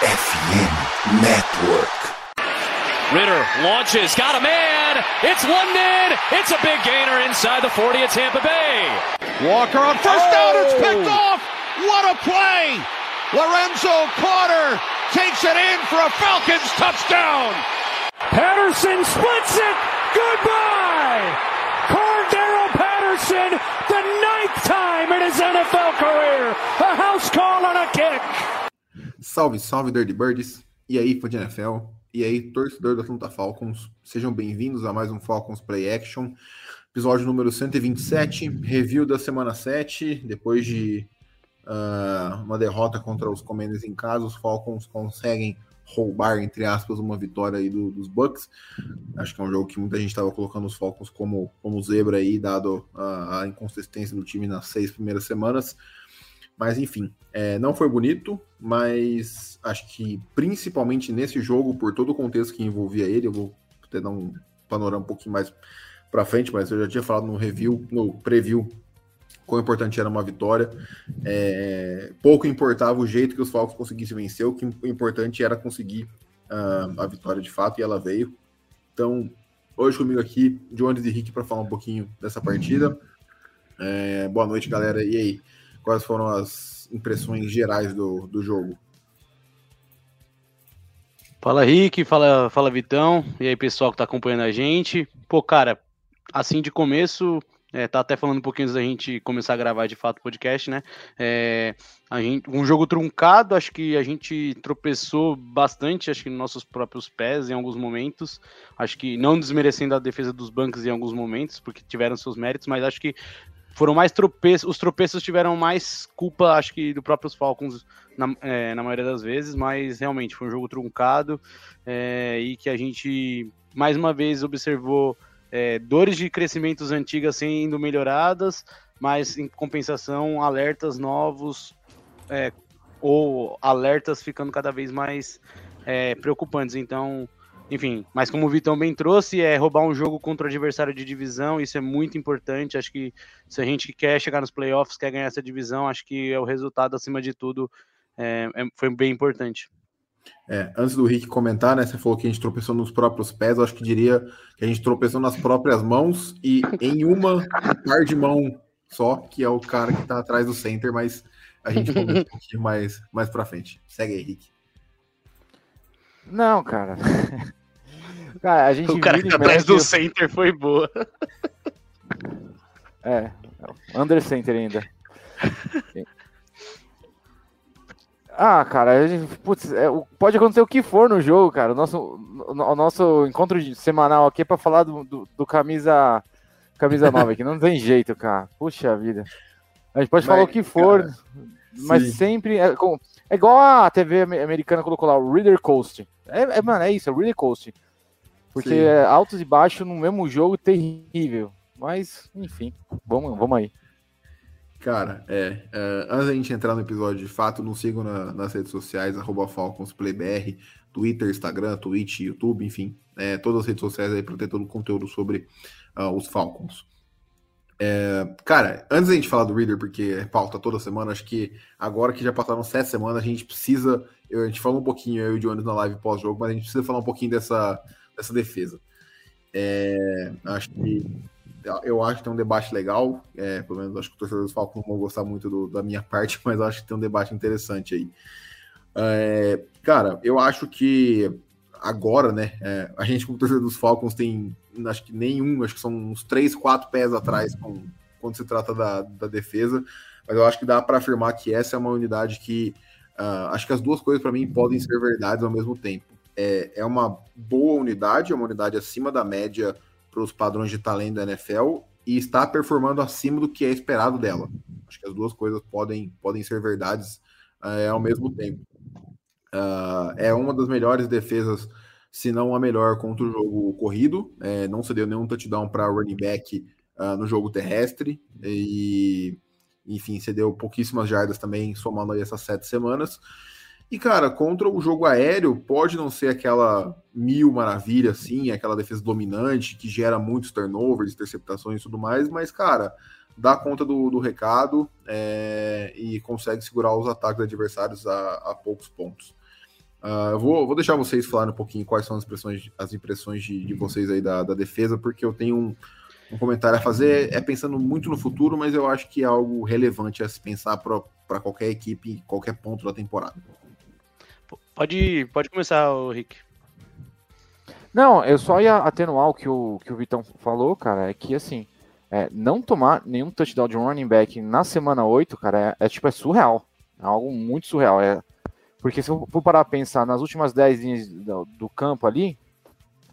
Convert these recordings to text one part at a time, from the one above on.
FM Network. Ritter launches, got a man. It's London. It's a big gainer inside the 40 at Tampa Bay. Walker on first oh. down. It's picked oh. off. What a play. Lorenzo Carter takes it in for a Falcons touchdown. Patterson splits it. Goodbye. Cordero Patterson, the ninth time in his NFL career. A house call on a kick. Salve, salve, Dirty Birds. E aí, fã de NFL? E aí, torcedor da Atlanta Falcons? Sejam bem-vindos a mais um Falcons Play Action. Episódio número 127, review da semana 7. Depois de uh, uma derrota contra os Commanders em casa, os Falcons conseguem roubar, entre aspas, uma vitória aí do, dos Bucks. Acho que é um jogo que muita gente estava colocando os Falcons como, como zebra aí, dado a, a inconsistência do time nas seis primeiras semanas. Mas enfim, é, não foi bonito, mas acho que principalmente nesse jogo, por todo o contexto que envolvia ele, eu vou ter dar um panorama um pouquinho mais para frente, mas eu já tinha falado no review, no preview, quão importante era uma vitória. É, pouco importava o jeito que os Falcons conseguissem vencer, o que importante era conseguir uh, a vitória de fato, e ela veio. Então, hoje comigo aqui, Jones e Rick, para falar um pouquinho dessa partida. É, boa noite, galera. E aí? Quais foram as impressões gerais do, do jogo? Fala Rick, fala, fala Vitão, e aí pessoal que tá acompanhando a gente. Pô, cara, assim de começo, é, tá até falando um pouquinho antes da gente começar a gravar de fato o podcast, né? É, a gente, um jogo truncado, acho que a gente tropeçou bastante, acho que nos nossos próprios pés em alguns momentos. Acho que não desmerecendo a defesa dos bancos em alguns momentos, porque tiveram seus méritos, mas acho que foram mais tropeços, os tropeços tiveram mais culpa, acho que, do próprios Falcons na, é, na maioria das vezes, mas realmente foi um jogo truncado é, e que a gente mais uma vez observou é, dores de crescimentos antigas sendo melhoradas, mas em compensação alertas novos é, ou alertas ficando cada vez mais é, preocupantes. Então enfim, mas como o Vitão bem trouxe, é roubar um jogo contra o adversário de divisão, isso é muito importante. Acho que se a gente quer chegar nos playoffs, quer ganhar essa divisão, acho que é o resultado, acima de tudo, é, é, foi bem importante. É, antes do Rick comentar, né? Você falou que a gente tropeçou nos próprios pés, eu acho que diria que a gente tropeçou nas próprias mãos e em uma par de mão só, que é o cara que tá atrás do center, mas a gente vai um pouquinho mais, mais pra frente. Segue aí, Rick. Não, cara. Cara, a gente o cara que tá atrás do center foi boa. É, under center ainda. Ah, cara, a gente, putz, é, pode acontecer o que for no jogo, cara. O nosso, o nosso encontro semanal aqui é pra falar do, do, do camisa, camisa nova aqui. Não tem jeito, cara. Puxa vida. A gente pode mas, falar o que for, cara, mas sim. sempre. É, é, igual a TV americana colocou lá, o Reader Coast. É, é, mano, é isso, é Reader Coast. Porque é altos e baixos no mesmo jogo terrível. Mas, enfim, vamos, vamos aí. Cara, é, é, Antes da gente entrar no episódio de fato, nos sigam na, nas redes sociais, arroba FalconsPlayBR, Twitter, Instagram, Twitch, YouTube, enfim, é, todas as redes sociais aí para ter todo o conteúdo sobre uh, os Falcons. É, cara, antes da gente falar do Reader, porque é pauta toda semana, acho que agora que já passaram sete semanas, a gente precisa. Eu, a gente falou um pouquinho, eu e o Jones na live pós-jogo, mas a gente precisa falar um pouquinho dessa, dessa defesa. É, acho que eu acho que tem um debate legal, é, pelo menos acho que os torcedores Falcons vão gostar muito do, da minha parte, mas acho que tem um debate interessante aí. É, cara, eu acho que agora, né, é, a gente como torcedor dos Falcons tem, acho que nenhum, acho que são uns três, quatro pés atrás com, quando se trata da, da defesa, mas eu acho que dá para afirmar que essa é uma unidade que uh, acho que as duas coisas para mim podem ser verdades ao mesmo tempo é, é uma boa unidade, é uma unidade acima da média para os padrões de talento da NFL e está performando acima do que é esperado dela. Acho que as duas coisas podem, podem ser verdades é, ao mesmo tempo. Uh, é uma das melhores defesas, se não a melhor, contra o jogo corrido. É, não cedeu nenhum touchdown para running back uh, no jogo terrestre. E, enfim, cedeu pouquíssimas jardas também, somando aí essas sete semanas. E, cara, contra o jogo aéreo, pode não ser aquela mil maravilha, assim, aquela defesa dominante que gera muitos turnovers, interceptações e tudo mais, mas, cara, dá conta do, do recado é, e consegue segurar os ataques adversários a, a poucos pontos. Uh, vou, vou deixar vocês falarem um pouquinho quais são as impressões, as impressões de, de vocês aí da, da defesa, porque eu tenho um, um comentário a fazer, é pensando muito no futuro, mas eu acho que é algo relevante a se pensar para qualquer equipe, qualquer ponto da temporada. Pode, pode começar, Rick. Não, eu só ia atenuar o que o, que o Vitão falou, cara, é que assim, é, não tomar nenhum touchdown de um running back na semana 8, cara, é, é tipo, é surreal. É algo muito surreal. É, porque se eu for parar a pensar nas últimas 10 linhas do, do campo ali,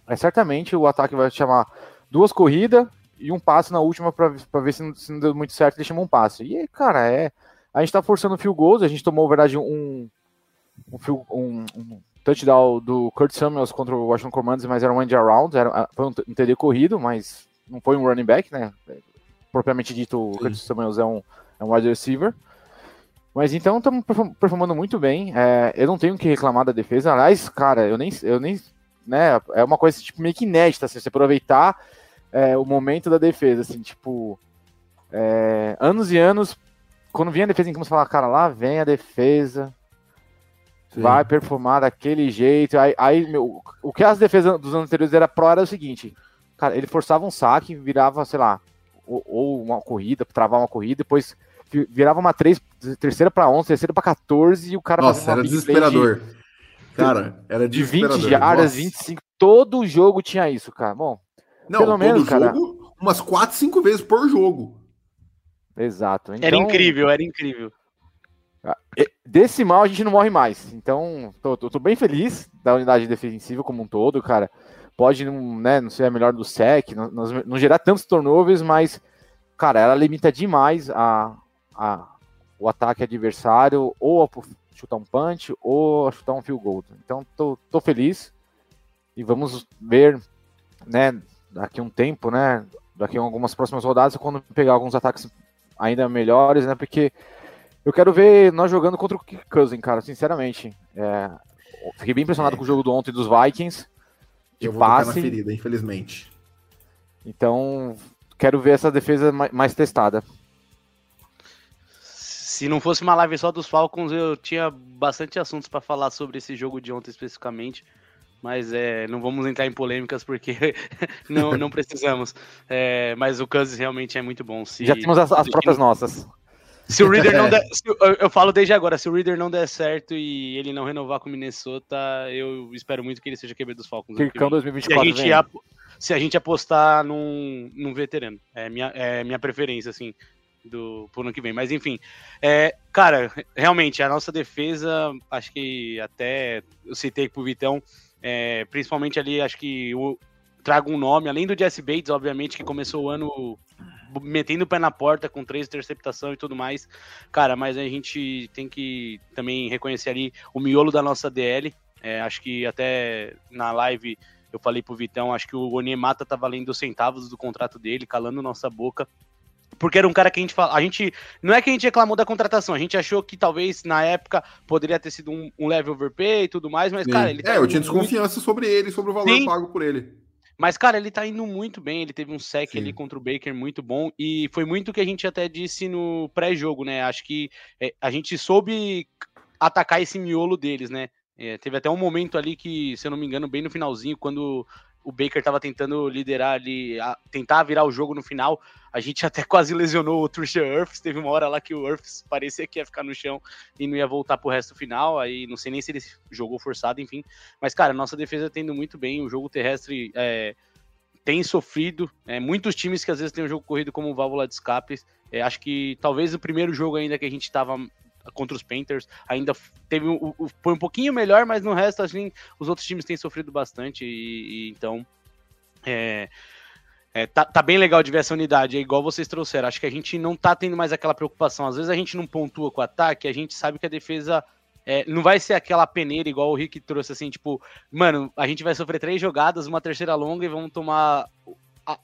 é certamente o ataque vai chamar duas corridas e um passe na última para ver se não, se não, deu muito certo, ele chama um passe. E, cara, é. A gente tá forçando fio goals, a gente tomou, na verdade, um, um, um, touchdown do Kurt Samuels contra o Washington Commanders, mas era um end around, era, foi um, um TD corrido, mas não foi um running back, né? Propriamente dito, o Kurt Samuels é um, é um wide receiver. Mas então estamos performando muito bem. É, eu não tenho o que reclamar da defesa. Aliás, cara, eu nem, eu nem, né? É uma coisa tipo meio que inédita, assim, você aproveitar é, o momento da defesa, assim, tipo, é, anos e anos, quando vinha a defesa, como você falar, cara, lá vem a defesa, Sim. vai performar daquele jeito. Aí, aí meu, o que as defesas dos anos anteriores era pro era o seguinte, cara, ele forçava um saque, virava, sei lá, ou, ou uma corrida, travar uma corrida, depois virava uma três, terceira para 11, terceira para 14 e o cara Nossa, era desesperador. De, cara, era de 20 jardas, 25, todo jogo tinha isso, cara. Bom, não, pelo menos, jogo, cara, umas 4, 5 vezes por jogo. Exato. Então, era incrível, era incrível. Desse mal a gente não morre mais. Então, tô, tô, tô, bem feliz da unidade defensiva como um todo, cara. Pode não, né, não ser a melhor do SEC, não, não gerar tantos turnovers, mas, cara, ela limita demais a, a, o ataque adversário, ou a chutar um punch, ou a chutar um field goal. Então, tô, tô feliz. E vamos ver, né, daqui um tempo, né, daqui algumas próximas rodadas, quando pegar alguns ataques ainda melhores, né, porque eu quero ver nós jogando contra o Cousin, cara, sinceramente. É, fiquei bem impressionado é. com o jogo do ontem dos Vikings. De eu vou passe. na ferida, infelizmente. Então, quero ver essa defesa mais testada. Se não fosse uma live só dos Falcons, eu tinha bastante assuntos para falar sobre esse jogo de ontem especificamente. Mas é, não vamos entrar em polêmicas porque não, não precisamos. É, mas o Cousins realmente é muito bom. Se, Já temos as, as próprias nossas. Se o Reader não der. Se, eu falo desde agora, se o Reader não der certo e ele não renovar com o Minnesota, eu espero muito que ele seja QB dos Falcons. Kirkão 2024. Se a gente, se a gente apostar num, num veterano. É minha, é minha preferência, assim do pro ano que vem. Mas enfim, é, cara, realmente a nossa defesa, acho que até eu citei pro Vitão, é, principalmente ali, acho que o, trago um nome, além do Jesse Bates, obviamente, que começou o ano metendo o pé na porta com três interceptações e tudo mais. Cara, mas a gente tem que também reconhecer ali o miolo da nossa DL. É, acho que até na live eu falei pro Vitão, acho que o Onyemata tá valendo centavos do contrato dele, calando nossa boca porque era um cara que a gente fala. A gente. Não é que a gente reclamou da contratação, a gente achou que talvez na época poderia ter sido um, um level overpay e tudo mais, mas, Sim. cara, ele tá É, eu tinha desconfiança muito... sobre ele, sobre o valor Sim. pago por ele. Mas, cara, ele tá indo muito bem. Ele teve um sec Sim. ali contra o Baker muito bom. E foi muito o que a gente até disse no pré-jogo, né? Acho que é, a gente soube atacar esse miolo deles, né? É, teve até um momento ali que, se eu não me engano, bem no finalzinho, quando o Baker estava tentando liderar ali, a, tentar virar o jogo no final. A gente até quase lesionou o Trisha Earths. Teve uma hora lá que o Earths parecia que ia ficar no chão e não ia voltar pro resto final. Aí não sei nem se ele jogou forçado, enfim. Mas, cara, nossa defesa tendo muito bem. O jogo terrestre é, tem sofrido. É, muitos times que às vezes tem o jogo corrido como válvula de escape. É, acho que talvez o primeiro jogo ainda que a gente estava contra os Panthers. Ainda teve um, foi um pouquinho melhor, mas no resto, assim, os outros times têm sofrido bastante. E, e então. É, é, tá, tá, bem legal de ver essa unidade, é igual vocês trouxeram. Acho que a gente não tá tendo mais aquela preocupação. Às vezes a gente não pontua com o ataque, a gente sabe que a defesa é, não vai ser aquela peneira igual o Rick trouxe, assim, tipo, mano, a gente vai sofrer três jogadas, uma terceira longa e vamos tomar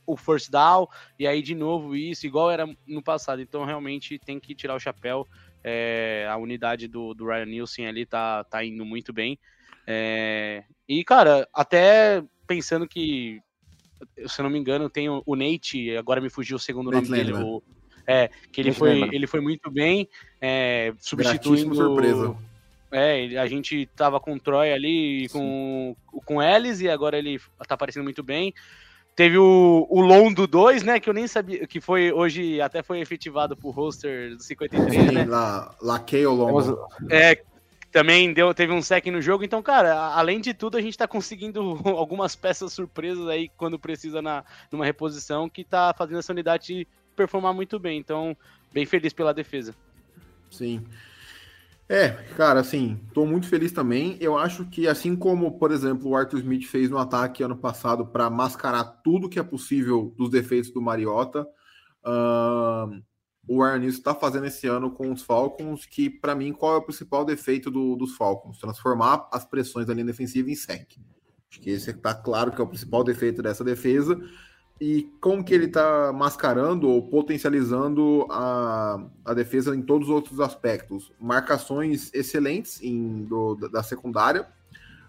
o first down, e aí de novo isso, igual era no passado. Então realmente tem que tirar o chapéu. É, a unidade do, do Ryan Nielsen ali tá, tá indo muito bem. É, e, cara, até pensando que, se eu não me engano, tem o, o Nate, agora me fugiu o segundo Nate nome dele, o, é, que ele foi, ele foi muito bem, é, substituindo. surpresa. É, a gente tava com o Troy ali, com, com Ellis, e agora ele tá aparecendo muito bem. Teve o, o Londo 2, né? Que eu nem sabia, que foi hoje, até foi efetivado pro roster do 53, né? La, Laquei ou Londo. É, também deu, teve um sec no jogo. Então, cara, além de tudo, a gente tá conseguindo algumas peças surpresas aí quando precisa na, numa reposição que tá fazendo essa unidade performar muito bem. Então, bem feliz pela defesa. Sim. É, cara, assim, tô muito feliz também. Eu acho que, assim como, por exemplo, o Arthur Smith fez no ataque ano passado para mascarar tudo que é possível dos defeitos do Mariota, uh, o Aaron está fazendo esse ano com os Falcons, que, para mim, qual é o principal defeito do, dos Falcons? Transformar as pressões da linha defensiva em sec. Acho que esse está claro que é o principal defeito dessa defesa e como que ele está mascarando ou potencializando a, a defesa em todos os outros aspectos. Marcações excelentes em, do, da secundária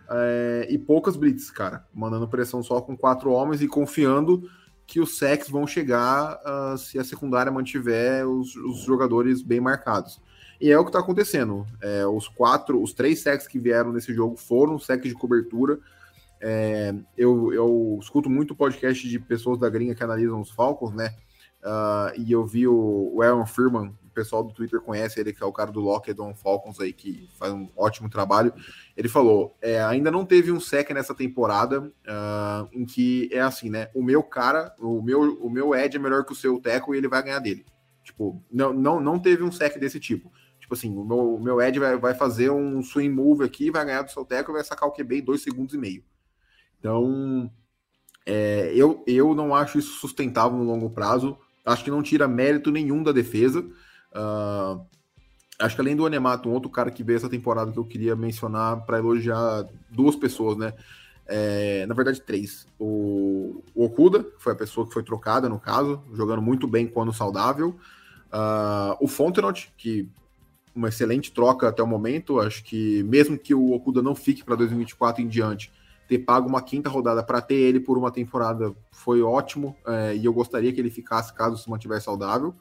é, e poucas blitz, cara. Mandando pressão só com quatro homens e confiando que os sacks vão chegar uh, se a secundária mantiver os, os, jogadores bem marcados. E é o que está acontecendo. É, os quatro, os três sacks que vieram nesse jogo foram sacks de cobertura é, eu, eu escuto muito podcast de pessoas da gringa que analisam os Falcons, né? Uh, e eu vi o, o Aaron o pessoal do Twitter conhece ele, que é o cara do Lockdown Falcons aí, que faz um ótimo trabalho. Ele falou: é, ainda não teve um sec nessa temporada uh, em que é assim, né? O meu cara, o meu, o meu Ed é melhor que o seu Teco e ele vai ganhar dele. Tipo, não, não, não teve um sec desse tipo. Tipo assim, o meu, o meu Ed vai, vai fazer um swing move aqui, vai ganhar do seu Teco e vai sacar o QB em dois segundos e meio. Então, é, eu, eu não acho isso sustentável no longo prazo. Acho que não tira mérito nenhum da defesa. Uh, acho que além do Anemato, um outro cara que veio essa temporada que eu queria mencionar para elogiar duas pessoas, né? É, na verdade, três. O, o, Okuda, que foi a pessoa que foi trocada, no caso, jogando muito bem quando saudável. Uh, o Fontenot, que uma excelente troca até o momento. Acho que mesmo que o Okuda não fique para 2024 em diante, ter pago uma quinta rodada para ter ele por uma temporada foi ótimo é, e eu gostaria que ele ficasse caso se mantiver saudável.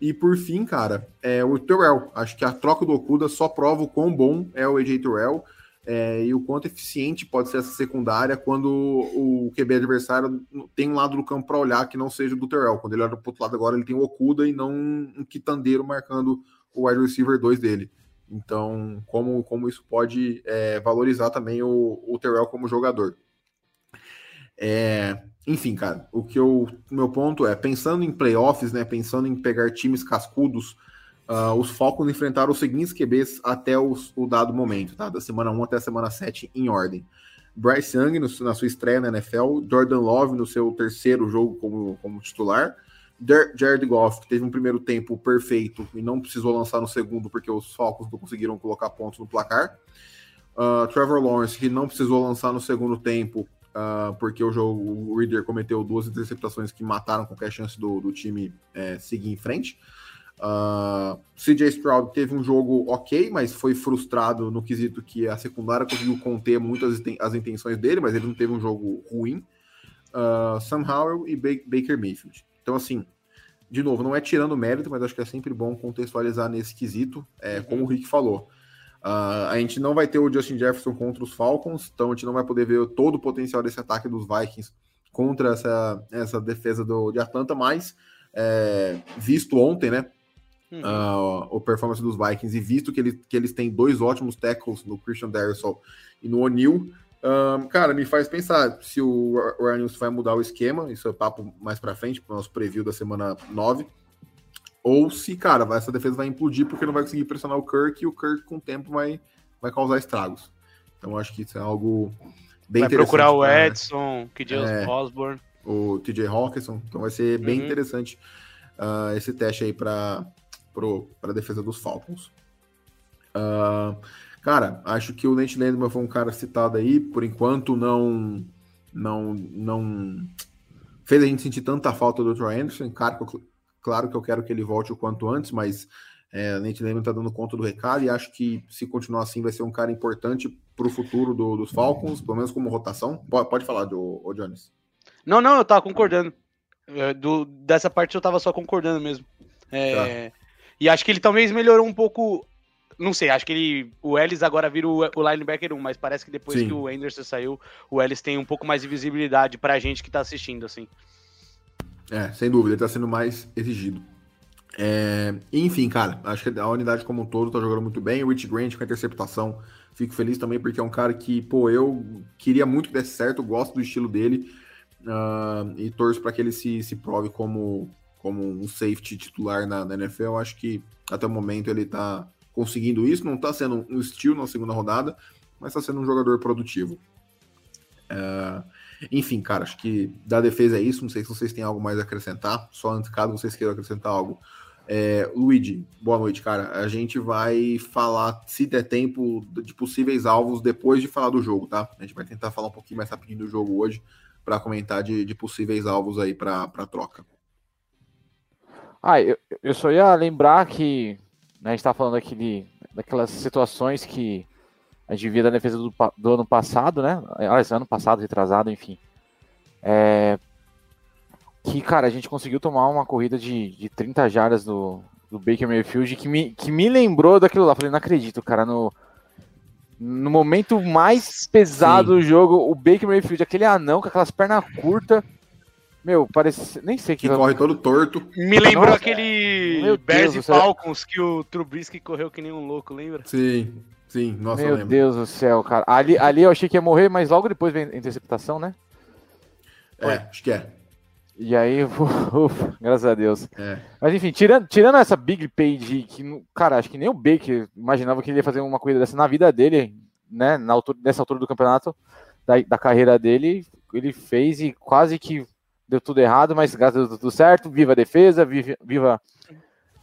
E por fim, cara, é o Terrell. Acho que a troca do Okuda só prova o quão bom é o AJ Terrell é, e o quanto eficiente pode ser essa secundária quando o QB adversário tem um lado do campo para olhar que não seja do Terrell. Quando ele olha para outro lado agora, ele tem o Okuda e não um quitandeiro marcando o wide receiver 2 dele. Então, como, como isso pode é, valorizar também o, o Terrell como jogador. É, enfim, cara, o que eu. meu ponto é, pensando em playoffs, né? Pensando em pegar times cascudos, uh, os Falcons enfrentaram os seguintes QBs até os, o dado momento, tá? Da semana 1 até a semana 7 em ordem. Bryce Young no, na sua estreia na NFL, Jordan Love no seu terceiro jogo como, como titular, Jared Goff, que teve um primeiro tempo perfeito e não precisou lançar no segundo porque os Falcons não conseguiram colocar pontos no placar. Uh, Trevor Lawrence, que não precisou lançar no segundo tempo uh, porque o jogo o Reader cometeu duas interceptações que mataram qualquer chance do, do time é, seguir em frente. Uh, CJ Stroud teve um jogo ok, mas foi frustrado no quesito que a secundária conseguiu conter muitas as intenções dele, mas ele não teve um jogo ruim. Uh, Sam Howell e Baker Mayfield. Então, assim, de novo, não é tirando mérito, mas acho que é sempre bom contextualizar nesse quesito, é, uhum. como o Rick falou. Uh, a gente não vai ter o Justin Jefferson contra os Falcons, então a gente não vai poder ver todo o potencial desse ataque dos Vikings contra essa, essa defesa do, de Atlanta, mas é, visto ontem, né? Uhum. Uh, o performance dos Vikings e visto que, ele, que eles têm dois ótimos tackles no Christian Darrisaw e no O'Neill, um, cara, me faz pensar se o Ryan vai mudar o esquema, isso é papo mais para frente, para o nosso preview da semana 9, ou se, cara, essa defesa vai implodir porque não vai conseguir pressionar o Kirk e o Kirk com o tempo vai, vai causar estragos. Então acho que isso é algo bem vai interessante. Vai procurar o Edson, que Deus é, Osborne. O TJ Hawkinson, então vai ser bem uhum. interessante uh, esse teste aí para a defesa dos Falcons. Uh, Cara, acho que o Nate Landman foi um cara citado aí, por enquanto não não não fez a gente sentir tanta falta do Troy Anderson. Cara, claro que eu quero que ele volte o quanto antes, mas é, Nate Landman tá dando conta do recado e acho que se continuar assim vai ser um cara importante para o futuro do, dos Falcons, pelo menos como rotação. Pode, pode falar, do, o Jones. Não, não, eu tava concordando. É, do, dessa parte eu tava só concordando mesmo. É, tá. E acho que ele talvez melhorou um pouco não sei, acho que ele. O Ellis agora vira o, o linebacker 1, mas parece que depois Sim. que o Anderson saiu, o Ellis tem um pouco mais de visibilidade pra gente que tá assistindo, assim. É, sem dúvida, ele tá sendo mais exigido. É, enfim, cara, acho que a unidade como um todo tá jogando muito bem. O Rich Grant com a interceptação, fico feliz também porque é um cara que, pô, eu queria muito que desse certo, gosto do estilo dele ah, e torço para que ele se, se prove como, como um safety titular na, na NFL. Acho que até o momento ele tá conseguindo isso, não tá sendo um estilo na segunda rodada, mas tá sendo um jogador produtivo. É, enfim, cara, acho que da defesa é isso. Não sei se vocês têm algo mais a acrescentar. Só antes, caso vocês queiram acrescentar algo. É, Luigi, boa noite, cara. A gente vai falar, se der tempo, de possíveis alvos depois de falar do jogo, tá? A gente vai tentar falar um pouquinho mais rapidinho do jogo hoje para comentar de, de, possíveis alvos aí para troca. Ah, eu, eu só ia lembrar que né, a gente tá falando aqui de, daquelas situações que a gente via da defesa do, do ano passado, né? Esse ano passado, retrasado, enfim. É, que, cara, a gente conseguiu tomar uma corrida de, de 30 jardas do, do Baker Mayfield que me, que me lembrou daquilo lá. Falei, não acredito, cara, no, no momento mais pesado Sim. do jogo, o Baker Mayfield, aquele anão com aquelas pernas curtas, meu, parece. Nem sei que. Que corre todo torto. Me lembrou Nossa, aquele Bears e Falcons que o Trubisky correu que nem um louco, lembra? Sim, sim, nossa, Meu Deus do céu, cara. Ali, ali eu achei que ia morrer, mas logo depois vem a interceptação, né? É, acho que é. E aí, ufa, graças a Deus. É. Mas enfim, tirando, tirando essa big page, que, cara, acho que nem o Baker imaginava que ele ia fazer uma corrida dessa na vida dele, né? Na altura, nessa altura do campeonato, da, da carreira dele, ele fez e quase que deu tudo errado, mas graças a Deus tudo certo. Viva a defesa, viva, viva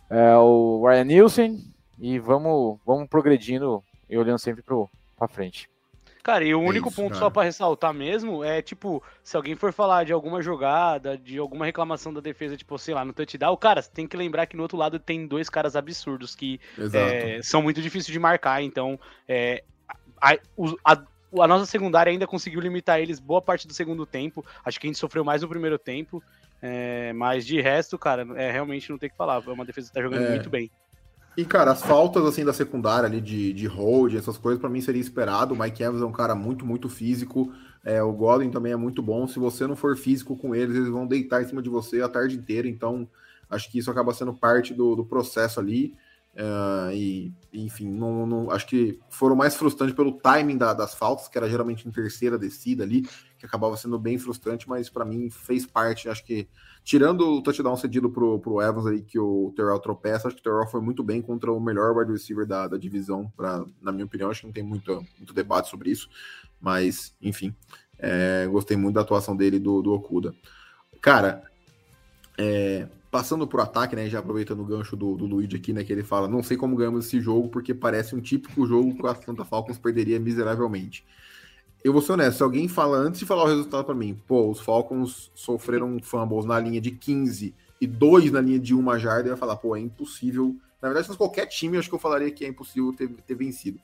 é, o Ryan Nielsen e vamos, vamos progredindo e olhando sempre para frente. Cara, e o único isso, ponto cara. só para ressaltar mesmo é, tipo, se alguém for falar de alguma jogada, de alguma reclamação da defesa, tipo, sei lá, no touchdown, cara, você tem que lembrar que no outro lado tem dois caras absurdos que é, são muito difíceis de marcar, então é, a, a, a nossa secundária ainda conseguiu limitar eles boa parte do segundo tempo. Acho que a gente sofreu mais no primeiro tempo. É, mas de resto, cara, é realmente não tem que falar. É uma defesa que tá jogando é. muito bem. E, cara, as faltas assim da secundária ali de, de hold, essas coisas, para mim seria esperado. O Mike Evans é um cara muito, muito físico. É, o Godwin também é muito bom. Se você não for físico com eles, eles vão deitar em cima de você a tarde inteira. Então, acho que isso acaba sendo parte do, do processo ali. Uh, e, enfim, não, não, acho que foram mais frustrantes pelo timing da, das faltas, que era geralmente em terceira descida ali, que acabava sendo bem frustrante, mas para mim fez parte. Acho que, tirando o touchdown cedido pro, pro Evans aí, que o Terrell tropeça, acho que o Terrell foi muito bem contra o melhor wide receiver da, da divisão, pra, na minha opinião. Acho que não tem muito, muito debate sobre isso, mas enfim, é, gostei muito da atuação dele do, do Okuda. Cara, é, passando pro ataque, né? Já aproveitando o gancho do, do Luigi aqui, né? Que ele fala: não sei como ganhamos esse jogo, porque parece um típico jogo que o Atlanta Falcons perderia miseravelmente. Eu vou ser honesto, se alguém fala antes de falar o resultado para mim, pô, os Falcons sofreram fumbles na linha de 15 e dois na linha de uma jarda, eu ia falar, pô, é impossível. Na verdade, se fosse qualquer time, eu acho que eu falaria que é impossível ter, ter vencido.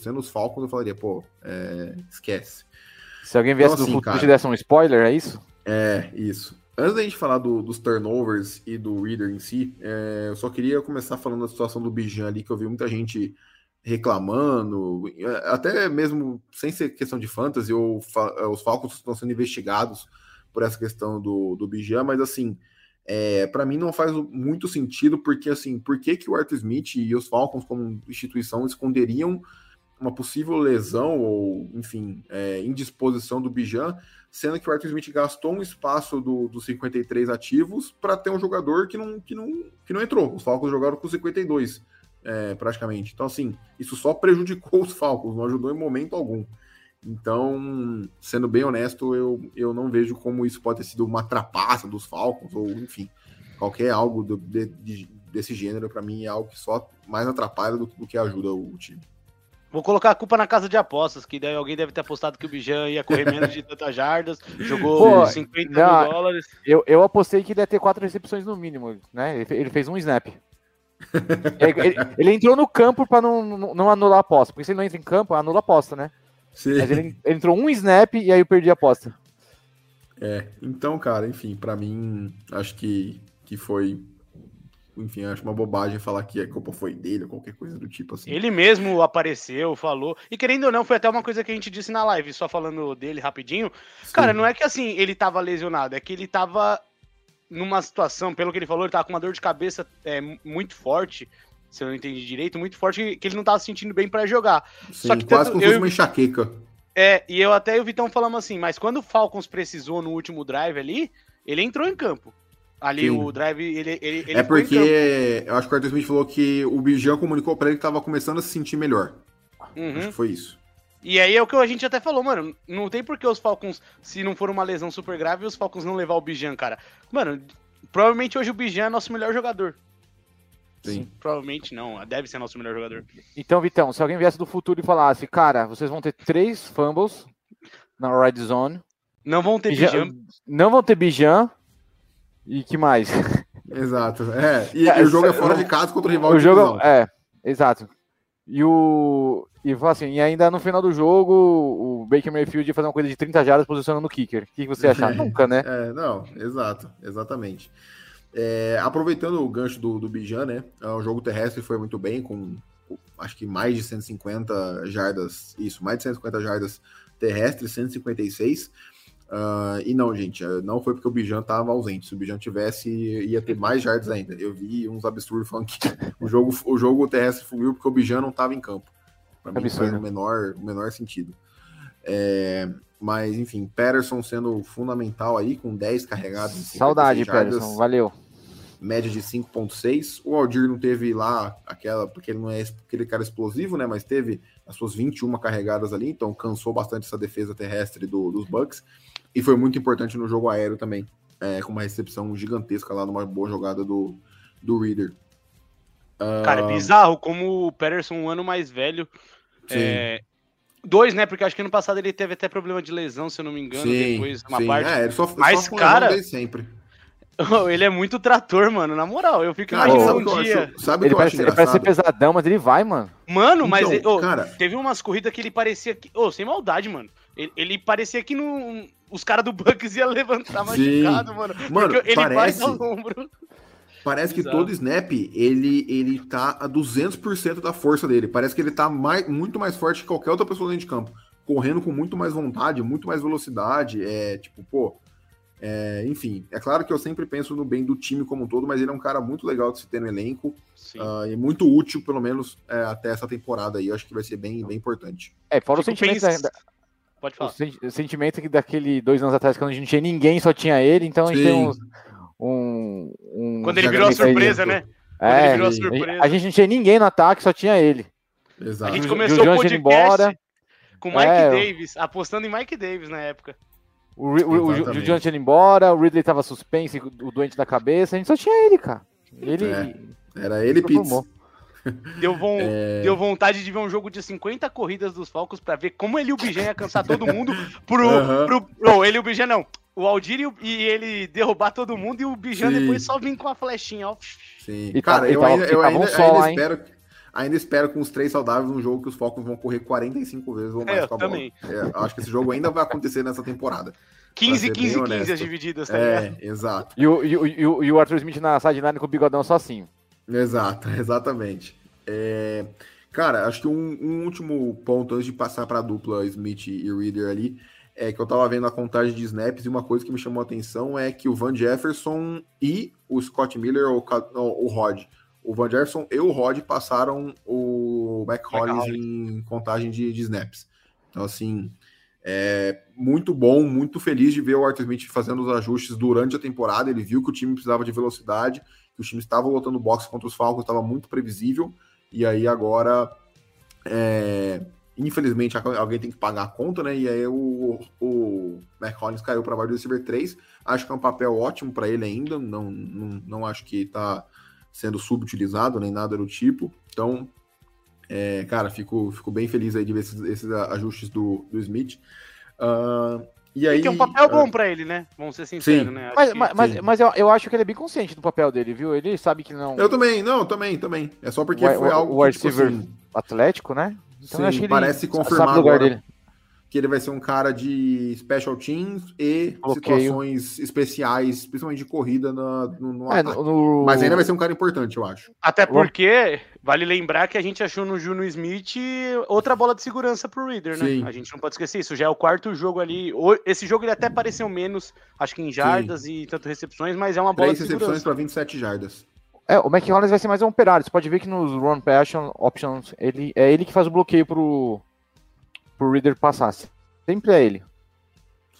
Sendo os Falcons, eu falaria, pô, é, esquece. Se alguém viesse então, assim, do futuro e desse um spoiler, é isso? É, isso. Antes da gente falar do, dos turnovers e do Reader em si, é, eu só queria começar falando da situação do Bijan ali, que eu vi muita gente reclamando, é, até mesmo sem ser questão de fantasy, ou fa os Falcons estão sendo investigados por essa questão do, do Bijan, mas assim, é, para mim não faz muito sentido, porque assim, por que, que o Arthur Smith e os Falcons, como instituição, esconderiam uma possível lesão ou, enfim, é, indisposição do Bijan, sendo que o Arthur Smith gastou um espaço do, dos 53 ativos para ter um jogador que não, que, não, que não entrou. Os Falcons jogaram com 52, é, praticamente. Então, assim, isso só prejudicou os Falcons, não ajudou em momento algum. Então, sendo bem honesto, eu, eu não vejo como isso pode ter sido uma trapaça dos Falcons, ou enfim, qualquer algo do, de, de, desse gênero, para mim, é algo que só mais atrapalha do, do que ajuda o, o time. Vou colocar a culpa na casa de apostas, que daí alguém deve ter apostado que o Bijan ia correr menos de tantas jardas, jogou Pô, 50 não, mil dólares. Eu, eu apostei que ele ia ter quatro recepções no mínimo, né? Ele, ele fez um snap. ele, ele, ele, entrou no campo para não, não, não, anular a aposta, porque se ele não entra em campo, anula a aposta, né? Sim. Mas ele, ele entrou um snap e aí eu perdi a aposta. É, então, cara, enfim, para mim, acho que, que foi enfim, acho uma bobagem falar que a culpa foi dele ou qualquer coisa do tipo assim. Ele mesmo apareceu, falou. E querendo ou não, foi até uma coisa que a gente disse na live, só falando dele rapidinho. Sim. Cara, não é que assim, ele tava lesionado, é que ele tava numa situação, pelo que ele falou, ele tava com uma dor de cabeça é, muito forte, se eu não entendi direito, muito forte, que ele não tava se sentindo bem pra jogar. Sim, só que quase tanto como eu fosse uma enxaqueca. É, e eu até e o Vitão falamos assim, mas quando o Falcons precisou no último drive ali, ele entrou em campo. Ali Sim. o drive, ele, ele, ele é porque eu acho que o Arthur Smith falou que o Bijan comunicou pra ele que tava começando a se sentir melhor. Uhum. Acho que foi isso. E aí é o que a gente até falou, mano. Não tem por que os Falcons, se não for uma lesão super grave, os Falcons não levar o Bijan, cara. Mano, provavelmente hoje o Bijan é nosso melhor jogador. Sim. Provavelmente não, deve ser nosso melhor jogador. Então, Vitão, se alguém viesse do futuro e falasse, cara, vocês vão ter três fumbles na red zone, Não vão ter Bijan- Bijan. não vão ter Bijan, e que mais? Exato. É, e, É, e o jogo é se- fora de casa contra o rival o de jogo, é, exato. E o e assim, e ainda no final do jogo, o Baker Mayfield ia fazer uma coisa de 30 jardas posicionando o kicker. O que você acha? É. Nunca, né? É, não, exato, exatamente. É, aproveitando o gancho do, do Bijan, né? é, O jogo terrestre foi muito bem, com acho que mais de 150 jardas, isso, mais de 150 jardas terrestres, 156. Ah, e não, gente, eh, não foi porque o Bijan estava ausente. Se o Bijan tivesse, ia ter mais jardas ainda. Eu vi uns absurdos falando que o jogo, o jogo terrestre fluiu porque o Bijan não estava em campo. Para mim faz o menor, o menor sentido. É, mas, enfim, Patterson sendo fundamental aí, com 10 carregados. em 56 Saudade, Pederson. Valeu. Média de 5.6. O Aldir não teve lá aquela, porque ele não é aquele cara explosivo, né? Mas teve as suas 21 carregadas ali, então cansou bastante essa defesa terrestre do- dos Bucks. E foi muito importante no jogo aéreo também, é, com uma recepção gigantesca lá numa boa jogada do, do Reader. Cara, é bizarro como o Patterson, um ano mais velho. Sim. é, Dois, né? Porque acho que ano passado ele teve até problema de lesão, se eu não me engano, depois, uma sim. parte. É, ele só, Mas, só cara, sempre. Ele é muito trator, mano, na moral. Eu fico Cara, imaginando um eu dia. acho, sabe Ele parece, ele parece ser pesadão, mas ele vai, mano. Mano, mas Então, ele- ô, cara- teve umas corridas que ele parecia que. Ô, sem maldade, mano. Ele, ele parecia que não, os caras do Bucks iam levantar Sim. machucado, mano. Mano, ele parece- vai ao ombro. Parece que Bizarro. todo snap, ele, ele tá a 200% da força dele. Parece que ele tá mais, muito mais forte que qualquer outra pessoa dentro de campo. Correndo com muito mais vontade, muito mais velocidade. É tipo, pô. é, enfim, é claro que eu sempre penso no bem do time como um todo, mas ele é um cara muito legal de se ter no elenco. Ah, e muito útil, pelo menos, é, até essa temporada aí. Eu acho que vai ser bem, bem importante. É, fora o sentimento, pens- da- Pode o falar. sen- o sentimento que daquele dois anos atrás, quando a gente não tinha ninguém, só tinha ele, então a gente tem Sim. uns, um, um- Quando ele virou a surpresa, né? Quando É, ele virou a sim. a gente- surpresa. a gente não tinha ninguém no ataque, só tinha ele. A Exato. gente Ju- começou o podcast embora. com o Mike É, Davis, apostando em Mike Davis na época. O, o, o, o. Johnson indo embora, o Ridley tava suspenso, o doente da cabeça, a gente só tinha ele, cara. Ele É. Era ele e Pitts. Deu, von- É. deu vontade de ver um jogo de 50 corridas dos Falcons pra ver como ele e o Bijan ia cansar todo mundo pro. Aham. pro não, ele e o Bijan não. O Aldir e, o- e ele derrubar todo mundo e o Bijan Sim. depois só vir com a flechinha, ó. Sim. E tá- Cara, e eu tava- ainda, eu ainda, um sol ainda hein? espero, ainda espero com os três saudáveis um jogo que os Falcons vão correr 45 vezes ou mais É, eu com a bola. também. É, acho que esse jogo ainda vai acontecer nessa temporada. 15, ser bem 15, 15 honesto. as divididas, tá ligado? É, exato. E o, e, o, e, o, e o Arthur Smith na sideline com o bigodão só assim. Exato, exatamente. É, cara, acho que um, um último ponto antes de passar para a dupla Smith e Reader ali, é que eu tava vendo a contagem de snaps e uma coisa que me chamou a atenção é que o Van Jefferson e o Scott Miller, ou o Rod, o Van Jefferson e o Rod passaram o Mac Hollins em contagem de, de snaps. Então, assim, é muito bom, muito feliz de ver o Arthur Smith fazendo os ajustes durante a temporada. Ele viu que o time precisava de velocidade, que o time estava lotando boxe contra os Falcons, estava muito previsível. E aí agora, é, infelizmente, alguém tem que pagar a conta, né? E aí o, o Mac Hollins caiu para wide receiver 3. Acho que é um papel ótimo para ele ainda. Não, não, não acho que está sendo subutilizado nem nada do tipo. Então, é, cara, fico, fico bem feliz aí de ver esses, esses ajustes do, do Smith. Ah, e aí, que é um papel ah, bom pra ele, né? Vamos ser sinceros, Sim. né? Acho Mas, que- mas, mas, sim. mas eu, eu acho que ele é bem consciente do papel dele, viu? Ele sabe que não Eu também, não, também, também. É só porque O- foi o- algo o que, tipo receiver- assim, atlético, né? Então Sim, eu acho que ele parece confirmar o lugar agora. dele. que ele vai ser um cara de special teams e Bloqueio. situações especiais, principalmente de corrida na- no, no É, no- Mas ainda vai ser um cara importante, eu acho. Até porque, vale lembrar que a gente achou no Juno Smith outra bola de segurança pro Reader, né? Sim. A gente não pode esquecer isso. Já é o quarto jogo ali. Esse jogo ele até pareceu menos, acho que em jardas e tanto recepções, mas é uma bola Três de recepções segurança. para 27 jardas. É, o McCollins vai ser mais um operário. Você pode ver que nos run passion options, ele, é ele que faz o bloqueio pro, pro Reader passar. Sempre é ele.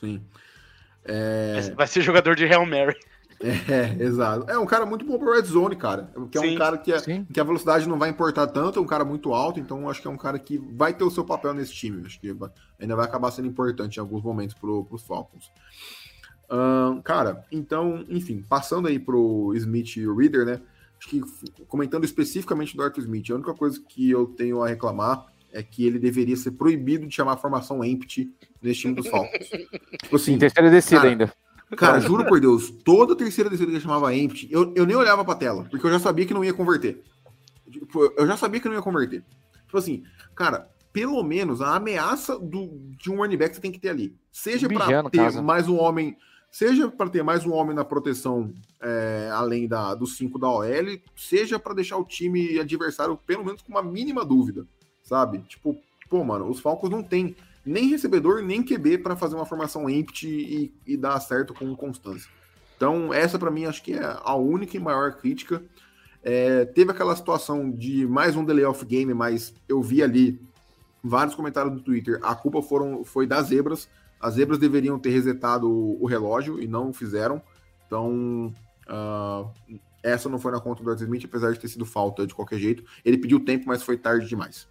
Sim. É, Vai ser jogador de Hail Mary. É, exato. É um cara muito bom pro red zone, cara. Que é Sim, um cara que, é- que a velocidade não vai importar tanto, é um cara muito alto, então acho que é um cara que vai ter o seu papel nesse time. Acho que vai- ainda vai acabar sendo importante em alguns momentos pro, pros Falcons. Ahn, cara, então, enfim, passando aí pro Smith e o Reader, né? Acho que comentando especificamente do Arthur Smith, a única coisa que eu tenho a reclamar é que ele deveria ser proibido de chamar a formação empty nesse time dos Falcons. tipo assim, Em terceira descida cara, ainda. Cara, juro por Deus, toda terceira descida que eu chamava empty, eu, eu nem olhava pra tela, porque eu já sabia que não ia converter. Tipo, eu já sabia que não ia converter. Tipo assim, cara, pelo menos a ameaça do, de um running back você tem que ter ali. Seja pra Vigiando ter mais um homem, seja para ter mais um homem na proteção é, além da, dos cinco da OL, seja pra deixar o time adversário pelo menos com uma mínima dúvida, sabe? Tipo, pô, mano, os Falcons não tem nem recebedor, nem QB para fazer uma formação empty e, e dar certo com constância. Então, essa para mim acho que é a única e maior crítica. É, teve aquela situação de mais um delay of game, mas eu vi ali vários comentários no Twitter. A culpa foram, foi das zebras. As zebras deveriam ter resetado o, relógio e não fizeram. Então, ah, essa não foi na conta do Arthur Smith, apesar de ter sido falta de qualquer jeito. Ele pediu tempo, mas foi tarde demais.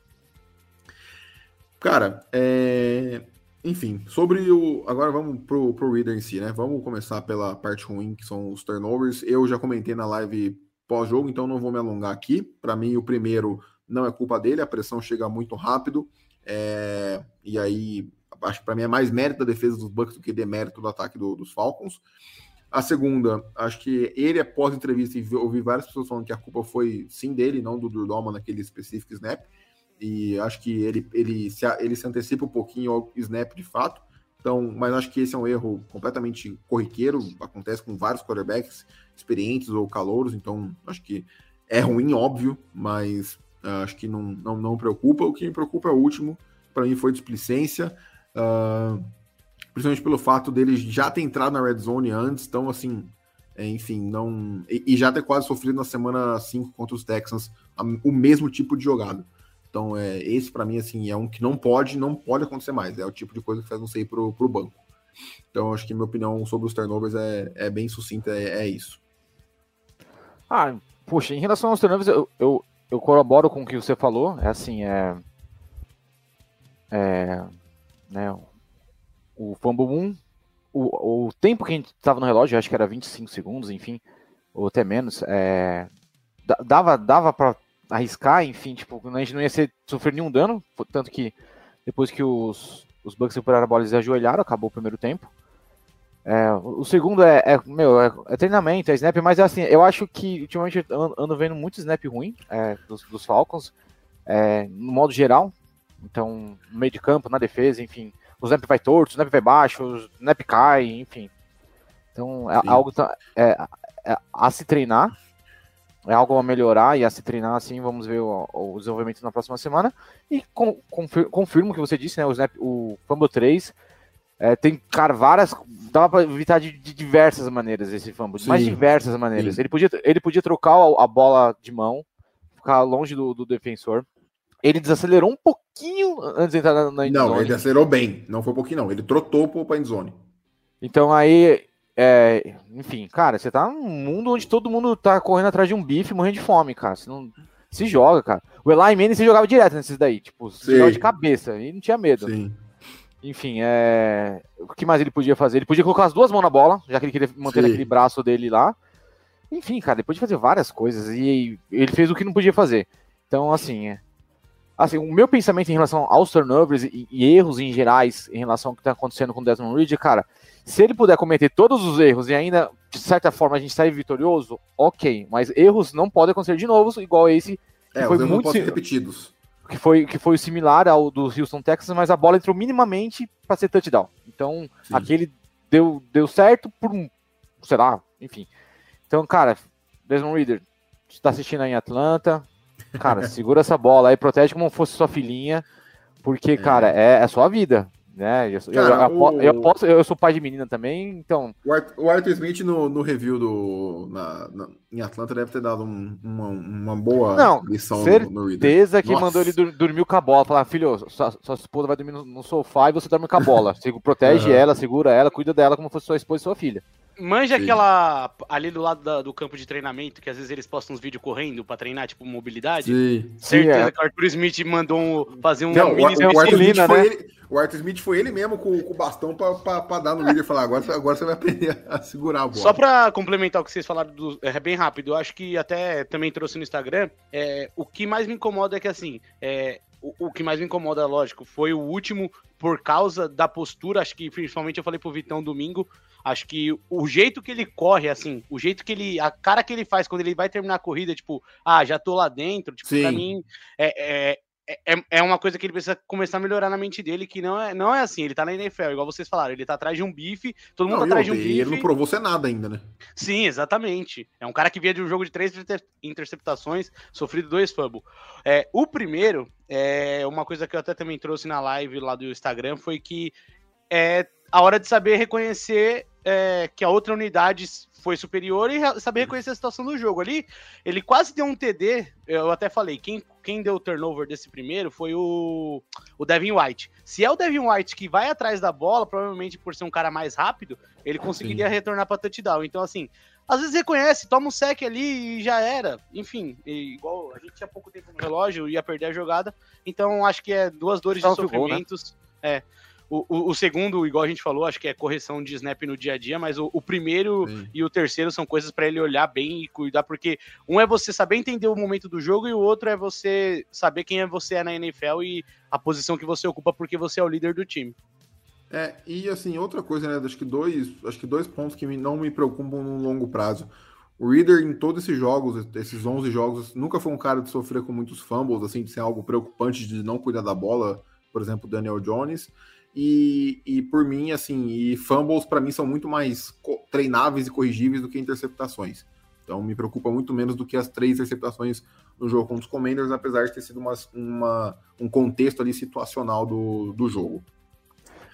Cara, é... enfim, sobre o. Agora vamos pro, pro Reader em si, né? Vamos começar pela parte ruim, que são os turnovers. Eu já comentei na live pós-jogo, então não vou me alongar aqui. Para mim, o primeiro não é culpa dele, a pressão chega muito rápido. é, E aí, acho que para mim é mais mérito da defesa dos Bucks do que demérito do ataque do- dos Falcons. A segunda, acho que ele, após a entrevista, e vi- ouvi várias pessoas falando que a culpa foi sim dele, não do Durdoma naquele específico snap. E acho que ele, ele, se, ele se antecipa um pouquinho ao snap de fato. Então, mas acho que esse é um erro completamente corriqueiro, acontece com vários quarterbacks experientes ou calouros, então acho que é ruim, óbvio, mas ah, acho que não, não, não preocupa. O que me preocupa é o último, para mim foi displicência, ah, principalmente pelo fato dele já ter entrado na red zone antes, então assim, é, enfim, não. E, e já ter quase sofrido na semana 5 contra os Texans a- o mesmo tipo de jogada. Então, é, esse para mim, assim, é um que não pode, não pode acontecer mais. É o tipo de coisa que faz você ir pro, pro banco. Então, acho que minha opinião sobre os turnovers é, é bem sucinta, é, é isso. Ah, puxa, em relação aos turnovers, eu, eu, eu corroboro com o que você falou. É assim, é. É. Né, o Fumble 1, o, o tempo que a gente estava no relógio, acho que era 25 segundos, enfim, ou até menos, é, da- dava, dava para arriscar, enfim, tipo, a gente não ia ser, sofrer nenhum dano, tanto que depois que os, os Bucks recuperaram a bola, eles ajoelharam, acabou o primeiro tempo. É, o segundo é, é, meu, é, é treinamento, é snap, mas assim, eu acho que ultimamente eu ando, vendo muito snap ruim é, dos, dos Falcons, é, no modo geral. Então, no meio de campo, na defesa, enfim. O snap vai torto, o snap vai baixo, o snap cai, enfim. Então, é Sim. algo é, é, a se treinar. É algo a melhorar e a se treinar assim, vamos ver o, o desenvolvimento na próxima semana. E com, confir- confirmo o que você disse, né? O Snap, o Fumble 3 é, tem, cara, várias. Dava pra evitar de, de diversas maneiras esse fumble, Sim, diversas maneiras. sim. Ele podia, ele podia trocar a, a bola de mão, ficar longe do, do defensor. Ele desacelerou um pouquinho antes de entrar na, na Não, endzone. ele acelerou bem. Não foi um pouquinho, não. Ele trotou pro pra endzone. Então aí, é, enfim, cara, você tá num mundo onde todo mundo tá correndo atrás de um bife, morrendo de fome, cara. Você não se joga, cara. O Eli Manning se jogava direto nesses daí, tipo, se jogava de cabeça e não tinha medo. Sim. Enfim, é... o que mais ele podia fazer? Ele podia colocar as duas mãos na bola, já que ele queria manter Sim. aquele braço dele lá. Enfim, cara, ele podia fazer várias coisas e ele fez o que não podia fazer. Então, assim, é... assim o meu pensamento em relação aos turnovers e, e erros em gerais em relação ao que está acontecendo com o Desmond Reed, cara, se ele puder cometer todos os erros e ainda, de certa forma, a gente sair vitorioso, ok. Mas erros não podem acontecer de novo, igual esse É, Foi os muito sim- repetidos. que foi, que foi similar ao do Houston Texas, mas a bola entrou minimamente para ser touchdown. Então, Sim. aquele deu, deu certo por um, sei lá, enfim. Então, cara, Desmond Reader, você tá assistindo aí em Atlanta, cara, segura essa bola aí, protege como fosse sua filhinha, porque, cara, é, é sua vida, né? Eu, eu- Cara, eu apo- o- eu posso- eu sou pai de menina também, então, O Art- o Arthur Smith no, no review do, na- na- em Atlanta deve ter dado um- uma, uma boa Não, lição no, no Reader. certeza que Nossa. mandou ele dur- dormir com a bola. Falar, filho, sua, sua esposa vai dormir no, no sofá e você dorme com a bola. Você protege Aham. ela, segura ela, cuida dela como fosse sua esposa e sua filha. Manja Sim. aquela. ali do lado da- do campo de treinamento, que às vezes eles postam uns vídeos correndo pra treinar, tipo, mobilidade. Sim. Certeza é. que o Arthur Smith mandou um- fazer um Não, o, mini o Arthur Smith foi né? ele, o Arthur Smith foi ele mesmo com, com o bastão pra, pra, pra dar no Reader e falar: agora, você- agora você vai aprender a segurar a bola. Só pra complementar o que vocês falaram do, é bem rápido, eu acho que até também trouxe no Instagram. É, o que mais me incomoda é que assim, é, o, o que mais me incomoda, lógico, foi o último por causa da postura. Acho que principalmente eu falei pro Vitão domingo. Acho que o jeito que ele corre, assim, o jeito que ele. A cara que ele faz quando ele vai terminar a corrida, tipo, ah, já tô lá dentro, tipo, pra Sim. mim é, é, é, é uma coisa que ele precisa começar a melhorar na mente dele, que não é, não é assim, ele tá na NFL, igual vocês falaram, ele tá atrás de um bife, todo mundo Não, tá atrás de um bife. ele não provou ser nada ainda, né? Sim, exatamente. É um cara que vinha de um jogo de três inter- interceptações, sofrido dois fumbles. É, o primeiro, é uma coisa que eu até também trouxe na live lá do Instagram, foi que é a hora de saber reconhecer é, que a outra unidade foi superior e saber reconhecer a situação do jogo. Ali, ele quase deu um TD, eu até falei, quem, quem deu o turnover desse primeiro foi o, o Devin White. Se é o Devin White que vai atrás da bola, provavelmente por ser um cara mais rápido, ele conseguiria retornar para touchdown. Então, assim, às vezes reconhece, toma um sec ali e já era. Enfim, igual a gente tinha pouco tempo no relógio, ia perder a jogada. Então, acho que é duas dores de Salve o gol, né? sofrimentos. É. O, o, o segundo, igual a gente falou, acho que é correção de snap no dia a dia, mas o, o primeiro Sim. e o terceiro são coisas para ele olhar bem e cuidar, porque um é você saber entender o momento do jogo e o outro é você saber quem é você é na NFL e a posição que você ocupa porque você é o líder do time. É, e assim, outra coisa, né? Acho que dois, acho que dois pontos que não me preocupam no longo prazo. O Reader, em todos esses jogos, esses 11 jogos, nunca foi um cara de sofrer com muitos fumbles, assim, de ser algo preocupante de não cuidar da bola, por exemplo, Daniel Jones. E, e por mim, assim, e fumbles para mim são muito mais treináveis e corrigíveis do que interceptações. Então me preocupa muito menos do que as três interceptações no jogo contra os Commanders, apesar de ter sido uma, uma- um contexto ali situacional do, do jogo.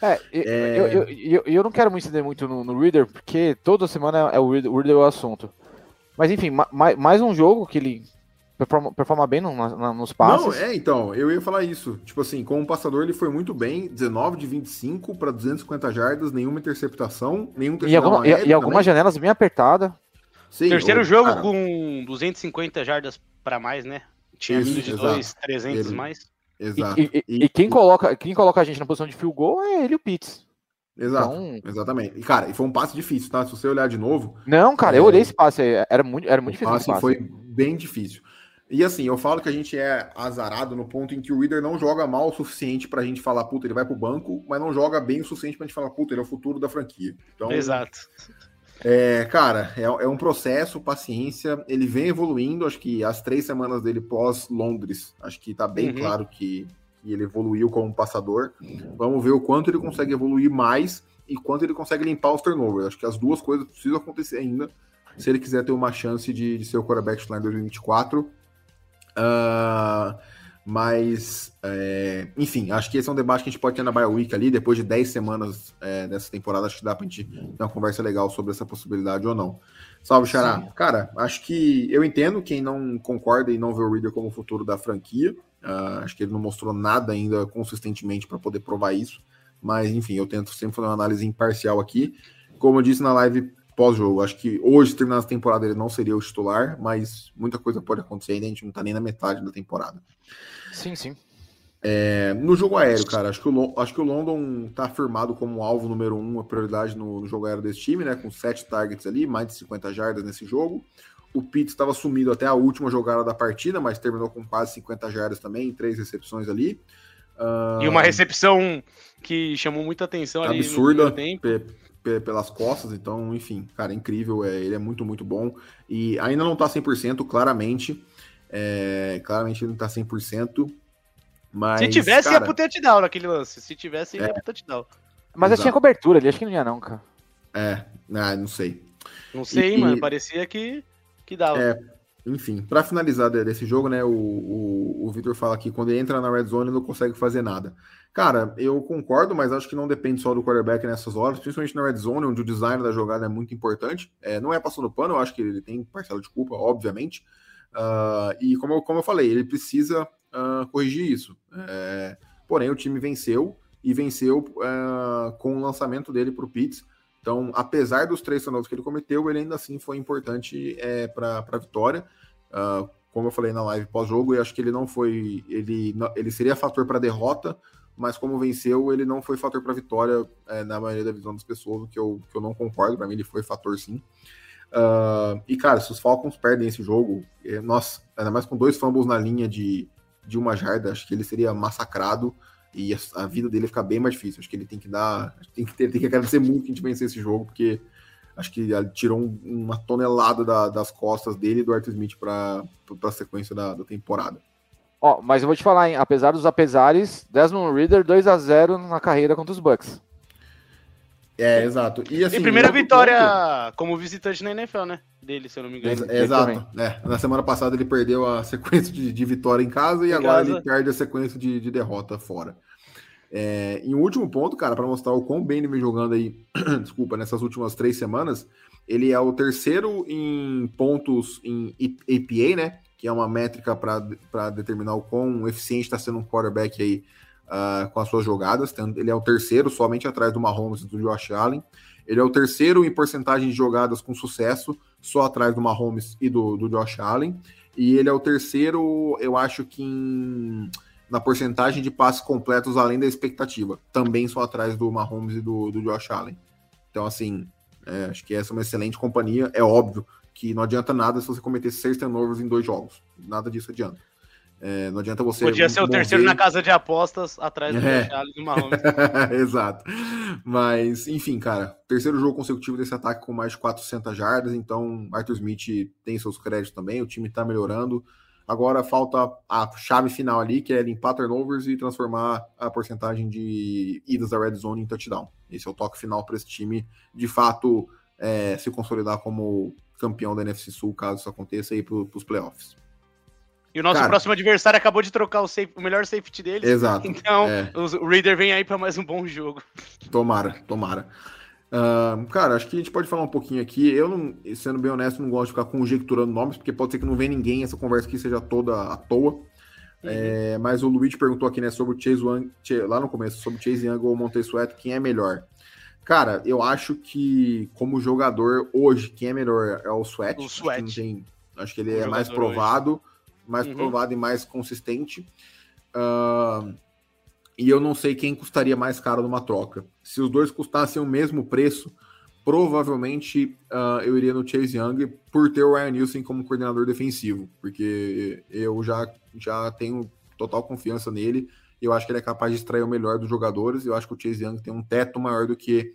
É, e- É. Eu, eu, eu, eu não quero me estender muito no, no Reader, porque toda semana é o Reader, o Reader é o assunto. Mas enfim, ma- mais um jogo que ele performa, performa bem no- na- nos passes. Não, é, então, eu ia falar isso. Tipo assim, como passador ele foi muito bem, 19 de 25 para 250 jardas, nenhuma interceptação, nenhum e, alguma, e, e algumas janelas bem apertadas. Sim, Terceiro o- jogo cara, com 250 jardas para mais, né? Tinha Isso, de exato. dois, 300 Ele- mais. E, Exato. e- e- e quem, coloca, quem coloca a gente na posição de field goal é ele e o Pitts. Exato, Então- exatamente. E, cara, e foi um passe difícil, tá? Se você olhar de novo, Não, cara, eu É. olhei esse passe aí. Era muito, era muito o difícil. passe esse passe. foi bem difícil. E assim, eu falo que a gente é azarado no ponto em que o Reader não joga mal o suficiente pra gente falar, puta, ele vai pro banco, mas não joga bem o suficiente pra gente falar, puta, ele é o futuro da franquia. Então, Exato. É, cara, é, é um processo, paciência. Ele vem evoluindo. Acho que as três semanas dele pós-Londres, acho que tá bem Uhum. claro que, que ele evoluiu como passador. Vamos ver o quanto ele consegue evoluir mais e quanto ele consegue limpar os turnovers. Acho que as duas coisas precisam acontecer ainda se ele quiser ter uma chance de, de ser o quarterback titular em 2024. Ah, mas, é, enfim, acho que esse é um debate que a gente pode ter na Bye Week ali, depois de 10 semanas é, dessa temporada, acho que dá pra gente ter uma conversa legal sobre essa possibilidade ou não. Salve, Xará. Cara, acho que eu entendo quem não concorda e não vê o Reader como o futuro da franquia. Ah, acho que ele não mostrou nada ainda consistentemente para poder provar isso. Mas, enfim, eu tento sempre fazer uma análise imparcial aqui. Como eu disse na live pós-jogo, acho que hoje, terminando a temporada, ele não seria o titular, mas muita coisa pode acontecer ainda, a gente não tá nem na metade da temporada. Sim, sim. É, no jogo aéreo, cara, acho que, o, acho que o London tá afirmado como alvo número um, a prioridade no, no jogo aéreo desse time, né? Com sete targets ali, mais de 50 jardas nesse jogo. O Pitts estava sumido até a última jogada da partida, mas terminou com quase 50 jardas também, três recepções ali. Ah, E uma recepção que chamou muita atenção ali absurda no tempo. Pe- pe- pelas costas, então, enfim, cara, incrível, é, ele é muito, muito bom. E ainda não tá 100%, claramente. É, claramente ele não tá 100%. Mas, Se tivesse, cara, ia pro touchdown naquele lance. Se tivesse, ia pro touchdown. Mas eu Exato. tinha cobertura ali, acho que não ia não, cara. É, ah, não sei. Não sei, E- mano. Parecia que, que dava. É, Enfim, pra finalizar de- desse jogo, né? O, o, o Vitor fala que quando ele entra na red zone ele não consegue fazer nada. Cara, eu concordo, mas acho que não depende só do quarterback nessas horas, principalmente na red zone, onde o design da jogada é muito importante. É, não é passando pano, eu acho que ele tem parcela de culpa, obviamente. Ah, e como eu, como eu falei, ele precisa ah, corrigir isso. É, porém, o time venceu e venceu ah, com o lançamento dele para o Pitts. Então, apesar dos três turnovers que ele cometeu, ele ainda assim foi importante é, para a vitória. Como eu falei na live pós-jogo, eu acho que ele não foi. Ele, ele seria fator para derrota, mas como venceu, ele não foi fator para vitória é, na maioria da visão das pessoas, o que eu, que eu não concordo. Para mim, ele foi fator sim. Ah, e, cara, se os Falcons perdem esse jogo, é, nossa, ainda mais com dois fumbles na linha de, de uma jarda, acho que ele seria massacrado e a, a vida dele fica bem mais difícil. Acho que ele tem que dar. Tem que, ter, tem que agradecer muito que a gente vencer esse jogo, porque acho que tirou um- uma tonelada da- das costas dele e do Arthur Smith para a sequência da, da temporada. Ó, mas eu vou te falar, hein, apesar dos apesares, Desmond Reader 2 a 0 na carreira contra os Bucks. É, exato. E, assim, e primeira vitória ponto- como visitante na NFL, né? Dele, se eu não me engano. Ex- exato. É, na semana passada ele perdeu a sequência de, de vitória em casa e Em agora casa. ele perde a sequência de, de derrota fora. É, em último ponto, cara, para mostrar o quão bem ele vem jogando aí, desculpa, nessas últimas três semanas, ele é o terceiro em pontos em APA, né? Que é uma métrica para determinar o quão eficiente está sendo um quarterback aí ah, com as suas jogadas. Ele é o terceiro, somente atrás do Mahomes e do Josh Allen. Ele é o terceiro em porcentagem de jogadas com sucesso, só atrás do Mahomes e do, do Josh Allen. E ele é o terceiro, eu acho que em- na porcentagem de passes completos além da expectativa. Também só atrás do Mahomes e do, do Josh Allen. Então, assim, é, acho que essa é uma excelente companhia. É óbvio que não adianta nada se você cometer seis turnovers em dois jogos. Nada disso adianta. É, não adianta você. Podia ser o terceiro na casa de apostas, atrás do É. Allen e Mahomes. Exato. Mas, enfim, cara, terceiro jogo consecutivo desse ataque com mais de 400 jardas, então Arthur Smith tem seus créditos também, o time tá melhorando. Agora falta a chave final ali, que é limpar turnovers e transformar a porcentagem de idas da red zone em touchdown. Esse é o toque final para esse time, de fato, é, se consolidar como campeão da NFC Sul, caso isso aconteça aí para os playoffs. E o nosso Cara. próximo adversário acabou de trocar o, safe- o melhor safety deles. Exato. Então, É. os- o Reader vem aí pra mais um bom jogo. Tomara, tomara. Ahn, cara, acho que a gente pode falar um pouquinho aqui. Eu, não, sendo bem honesto, não gosto de ficar conjecturando nomes, porque pode ser que não venha ninguém, essa conversa aqui seja toda à toa. É, mas o Luigi perguntou aqui, né, sobre o Chase Young, lá no começo, sobre o Chase Young ou o Montez Sweat, quem é melhor? Cara, eu acho que, como jogador, hoje, quem é melhor é o Sweat. O Acho que Sweat. tem- acho que ele Como é mais jogador hoje. provado, mais Uhum. provado e mais consistente. Ahn, e eu não sei quem custaria mais caro numa troca. Se os dois custassem o mesmo preço, provavelmente ah, eu iria no Chase Young por ter o Ryan Nielsen como coordenador defensivo, porque eu já, já tenho total confiança nele. Eu acho que ele é capaz de extrair o melhor dos jogadores. Eu acho que o Chase Young tem um teto maior do que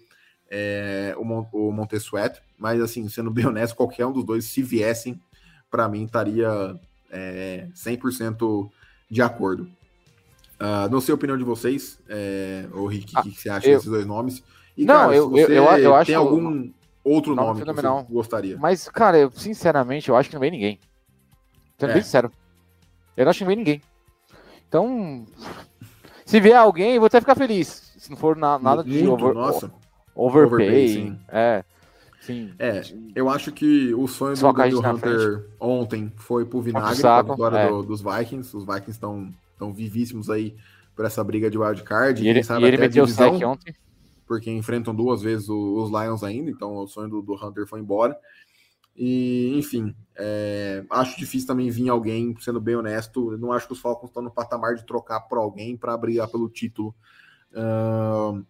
é, o, Mon o Montez Sweat. Mas, assim, sendo bem honesto, qualquer um dos dois, se viessem, para mim estaria é, 100% de acordo. Ah, não sei a opinião de vocês, é, ô Rick, o que, que você acha eu- desses dois nomes? E, Não, cara, eu- eu- eu- eu acho tem algum outro nome nome que você gostaria? Mas, cara, eu, sinceramente, eu acho que não vem ninguém. Sendo É. bem sincero. Eu não acho que não vem ninguém. Então, se vier alguém, vou até ficar feliz. Se não for na- nada de Muito, over- nossa. overpay. overpay, sim. É. Sim. É, eu acho que o sonho Só do na Hunter ontem foi pro vinagre, saco, com a vitória é. do- dos Vikings. Os Vikings estão tão vivíssimos aí por essa briga de wildcard. E ele, sabe e ele meteu o sec ontem. porque enfrentam duas vezes os Lions ainda, então o sonho do, do Hunter foi embora. E, enfim, é, acho difícil também vir alguém, sendo bem honesto. Não acho que os Falcons estão no patamar de trocar por alguém para brigar pelo título. Ahn,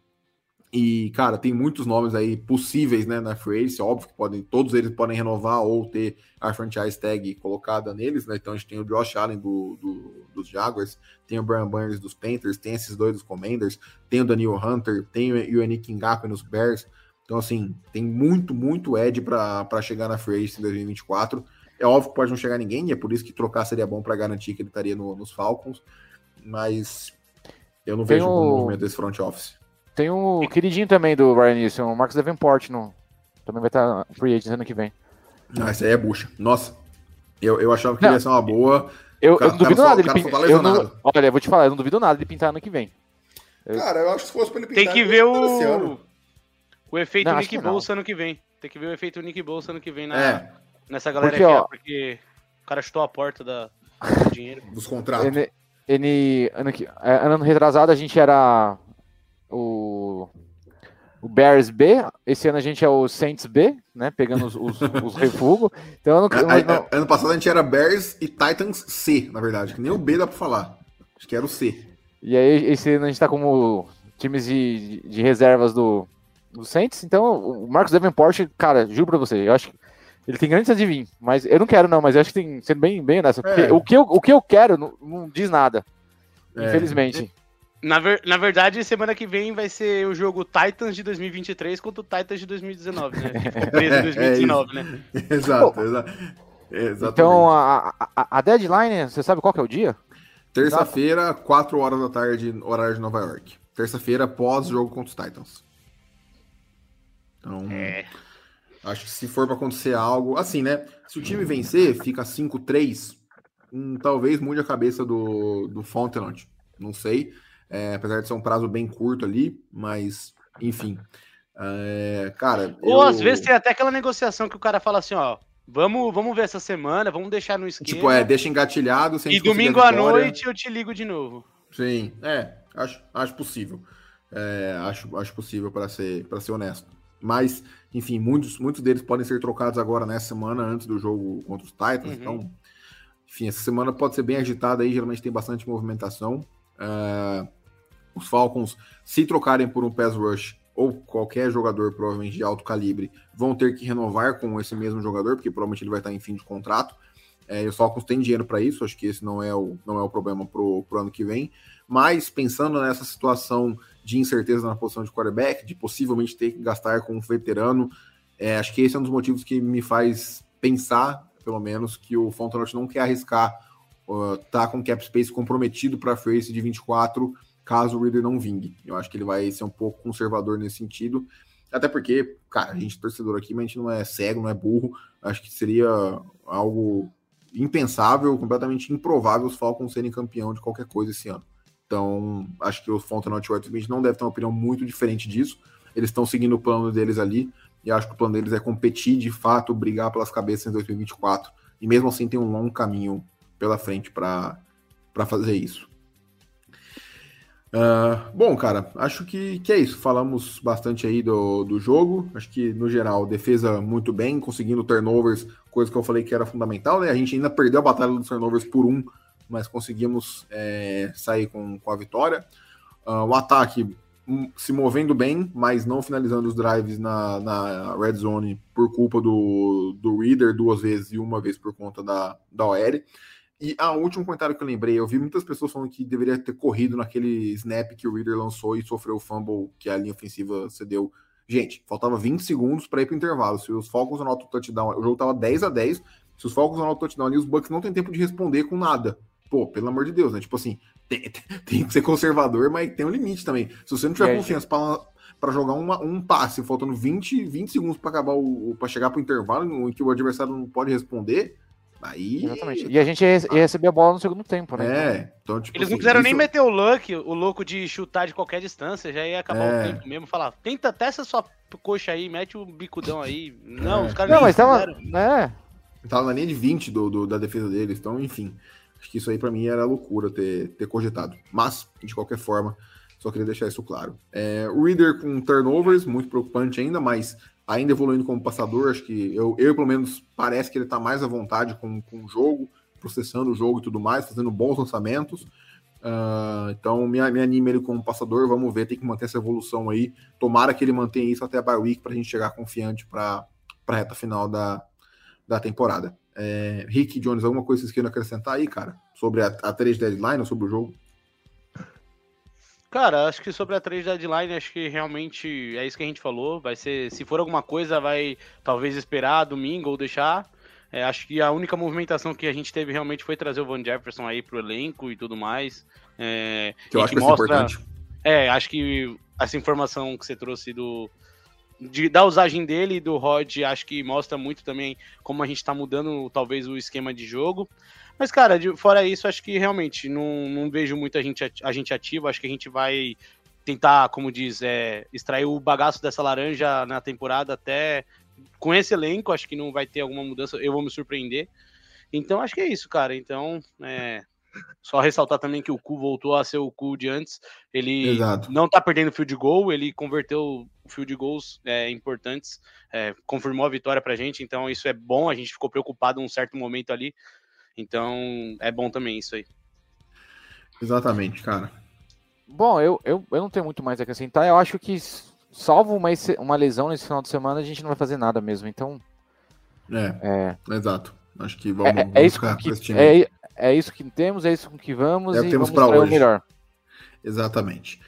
e, cara, tem muitos nomes aí possíveis né, na Free óbvio que podem, todos eles podem renovar ou ter a franchise tag colocada neles, né? Então a gente tem o Josh Allen do, do- dos Jaguars, tem o Brian Burns dos Panthers, tem esses dois dos Commanders, tem o Daniel Hunter, tem o Yannick Ngakoue nos Bears. Então, assim, tem muito, muito edge para chegar na Free Agency em 2024. É óbvio que pode não chegar ninguém, e é por isso que trocar seria bom para garantir que ele estaria no- nos Falcons. mas eu não Tem vejo o- um movimento desse front office. Tem o queridinho também do Ryan Nilsson, o Marcos Davenport, no, também vai estar free agent ano que vem. Ah, essa aí é bucha. Nossa, eu, eu achava que Não. ia ser uma boa. Eu, cara- eu não duvido só- nada o ele só pintar. tá eu não, olha, eu vou te falar, eu não duvido nada ele pintar ano que vem. Cara, eu acho que se fosse pra ele Tem pintar, que ele ver pintar esse ano. o, o efeito Não, Nick. Bolsa ano que vem. Tem que ver o efeito Nick Bolsa ano que vem na, É, nessa galera Porque, aqui, ó, porque o cara chutou a porta da, do dinheiro. dos contratos. Ele, ele- ano, que- é, ano retrasado a gente era o, o Bears B, esse ano a gente é o Saints B, né? Pegando os, os, os refugos. Então eu não, eu A- a- não- ano passado a gente era Bears e Titans C, na verdade, que nem o B dá pra falar. Acho que era o C. E aí esse ano a gente tá como times de, de reservas do, do Saints. Então o Marcos Davenport, cara, juro pra você, eu acho que ele tem grandes de vir, mas eu não quero não, mas eu acho que tem sendo bem, bem honesto. porque É. O, que eu, o que eu quero não, não diz nada, É. infelizmente. Na, ver- na verdade, semana que vem vai ser o jogo Titans de 2023 contra o Titans de 2019, né? Tipo, preso em 2019, né? exato, exa- exatamente. Então a, a, a deadline, você sabe qual que é o dia? Terça-feira, 4 horas da tarde, horário de Nova York. Terça-feira, pós-jogo contra os Titans. Acho que se for pra acontecer algo. Assim, né? Se o time vencer, fica 5-3. hum, talvez mude a cabeça do, do Fontenot. Não sei. É, apesar de ser um prazo bem curto ali, mas, enfim. É, cara. Ou eu- às vezes tem até aquela negociação que o cara fala assim, ó, vamos, vamos ver essa semana, vamos deixar no esquema. Tipo, é, deixa engatilhado. Sem e domingo à noite eu te ligo de novo. Sim, é, acho, acho possível. É, acho, acho possível para ser, para ser honesto. Mas, enfim, muitos, muitos deles podem ser trocados agora nessa semana, antes do jogo contra os Titans. Uhum. Então, enfim, essa semana pode ser bem agitada aí, geralmente tem bastante movimentação. É, os Falcons, se trocarem por um pass rush ou qualquer jogador, provavelmente de alto calibre, vão ter que renovar com esse mesmo jogador, porque provavelmente ele vai estar em fim de contrato. É, e os Falcons têm dinheiro para isso, acho que esse não é o, não é o problema pro, pro ano que vem. Mas pensando nessa situação de incerteza na posição de quarterback, de possivelmente ter que gastar com um veterano, é, acho que esse é um dos motivos que me faz pensar, pelo menos, que o Fontenot não quer arriscar uh, tá com cap space comprometido para face de 24, caso o Reader não vingue. Eu acho que ele vai ser um pouco conservador nesse sentido. Até porque, cara, a gente é torcedor aqui, mas a gente não é cego, não é burro. Acho que seria algo impensável, completamente improvável os Falcons serem campeão de qualquer coisa esse ano. Então, acho que o Fontenot e o Smith não devem ter uma opinião muito diferente disso. Eles estão seguindo o plano deles ali, e acho que o plano deles é competir de fato, brigar pelas cabeças em 2024. E mesmo assim tem um longo caminho pela frente para fazer isso. Uh, bom, cara, acho que, que é isso. Falamos bastante aí do, do jogo. Acho que, no geral, defesa muito bem, conseguindo turnovers, coisa que eu falei que era fundamental, né? A gente ainda perdeu a batalha dos turnovers por um, mas conseguimos é, sair com, com a vitória. Uh, o ataque um, se movendo bem, mas não finalizando os drives na, na red zone por culpa do, do Reader duas vezes e uma vez por conta da, da OL. E ah, o último comentário que eu lembrei, eu vi muitas pessoas falando que deveria ter corrido naquele snap que o Reader lançou e sofreu o fumble que a linha ofensiva cedeu. Gente, faltava 20 segundos para ir para o intervalo. Se os Falcons anotam o touchdown, o jogo tava 10 a 10 Se os Falcons anotam o touchdown ali, os Bucks não tem tempo de responder com nada. Pô, pelo amor de Deus, né? Tipo assim, tem, tem que ser conservador, mas tem um limite também. Se você não tiver É, confiança para jogar uma, um passe, faltando 20, 20 segundos para acabar o para chegar para o intervalo, em que o adversário não pode responder, Aí. Exatamente. E a gente ia ia receber a bola no segundo tempo, né? É, então, tipo. Eles não assim, quiseram nem isso- meter o Luck, o louco de chutar de qualquer distância, já ia acabar É. o tempo mesmo. Falar, tenta até essa sua coxa aí, mete o bicudão aí. Não, É. os caras Não, mas tava. fizeram. É, Tava na linha de 20 do, do- da defesa deles, então, enfim. Acho que isso aí pra mim era loucura ter, ter cogitado. Mas, de qualquer forma, só queria deixar isso claro. É, o Reader com turnovers, muito preocupante ainda, mas ainda evoluindo como passador. Acho que eu, eu pelo menos, parece que ele tá mais à vontade com, com o jogo, processando o jogo e tudo mais, fazendo bons lançamentos. Ah, então, me, me anima ele como passador. Vamos ver, tem que manter essa evolução aí. Tomara que ele mantenha isso até a bye week pra gente chegar confiante pra, pra reta final da, da temporada. É, Rick Jones, alguma coisa que vocês queiram acrescentar aí, cara? Sobre a, a 3 deadline ou sobre o jogo? Cara, acho que sobre a 3 deadline, acho que realmente é isso que a gente falou. Vai ser, se for alguma coisa, vai talvez esperar domingo ou deixar. É, acho que a única movimentação que a gente teve realmente foi trazer o Van Jefferson aí pro elenco e tudo mais. É, que eu acho que, vai ser importante. É, acho que essa informação que você trouxe do, de, da usagem dele e do Rod, acho que mostra muito também como a gente tá mudando talvez o esquema de jogo. Mas, cara, de, fora isso, acho que realmente não, não vejo muita gente, a gente ativa. Acho que a gente vai tentar, como diz, é, extrair o bagaço dessa laranja na temporada até com esse elenco. Acho que não vai ter alguma mudança. Eu vou me surpreender. Então, acho que é isso, cara. Então, é, só ressaltar também que o Cu voltou a ser o Cu de antes. Ele Exato. não tá perdendo fio de gol, ele converteu o fio de gols é, importantes, é, confirmou a vitória pra gente, então isso é bom. A gente ficou preocupado um certo momento ali. Então é bom também isso aí. Exatamente, cara. Bom, eu, eu, eu não tenho muito mais a acrescentar. Eu acho que, salvo uma, uma lesão nesse final de semana, a gente não vai fazer nada mesmo. Então. É, é... exato. Acho que vamos, é, é isso que, é, é isso que temos, é isso com que vamos é e temos para hoje. o melhor. Exatamente.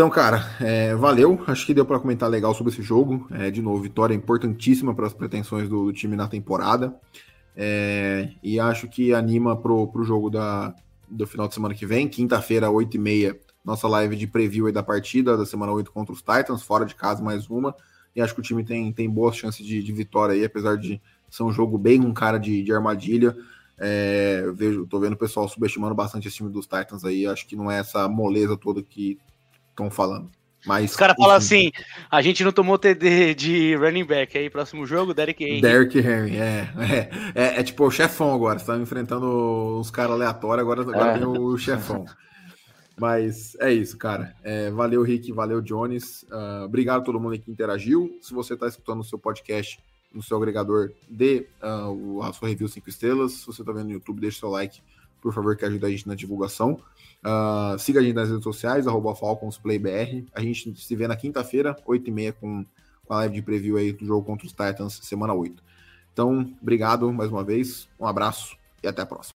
Então, cara, é, valeu. Acho que deu para comentar legal sobre esse jogo. É, de novo, vitória importantíssima para as pretensões do, do, time na temporada. É, e acho que anima pro, pro jogo da, do final de semana que vem, quinta-feira, 8h30, nossa live de preview da partida da semana 8 contra os Titans, fora de casa mais uma. E acho que o time tem, tem boas chances de, de vitória aí, apesar de ser um jogo bem um cara de, de armadilha. É, vejo, tô vendo o pessoal subestimando bastante esse time dos Titans aí. Acho que não é essa moleza toda que estão falando. Mas, Os caras falam assim: a gente não tomou TD de running back aí, próximo jogo, Derek Henry. Derek Henry, é. É, é, é tipo o chefão agora. Você tá enfrentando os caras aleatórios, agora, agora é. tem o chefão. Mas é isso, cara. É, valeu, Rick, valeu, Jones. Uh, obrigado a todo mundo que interagiu. Se você está escutando o seu podcast no seu agregador, dê uh, a sua review 5 estrelas. Se você está vendo no YouTube, deixe seu like, por favor, que ajuda a gente na divulgação. Uh, siga a gente nas redes sociais, arroba FalconsPlayBR. A gente se vê na quinta-feira, 8h30, com, com a live de preview aí do jogo contra os Titans, semana 8. Então, obrigado mais uma vez, um abraço e até a próxima.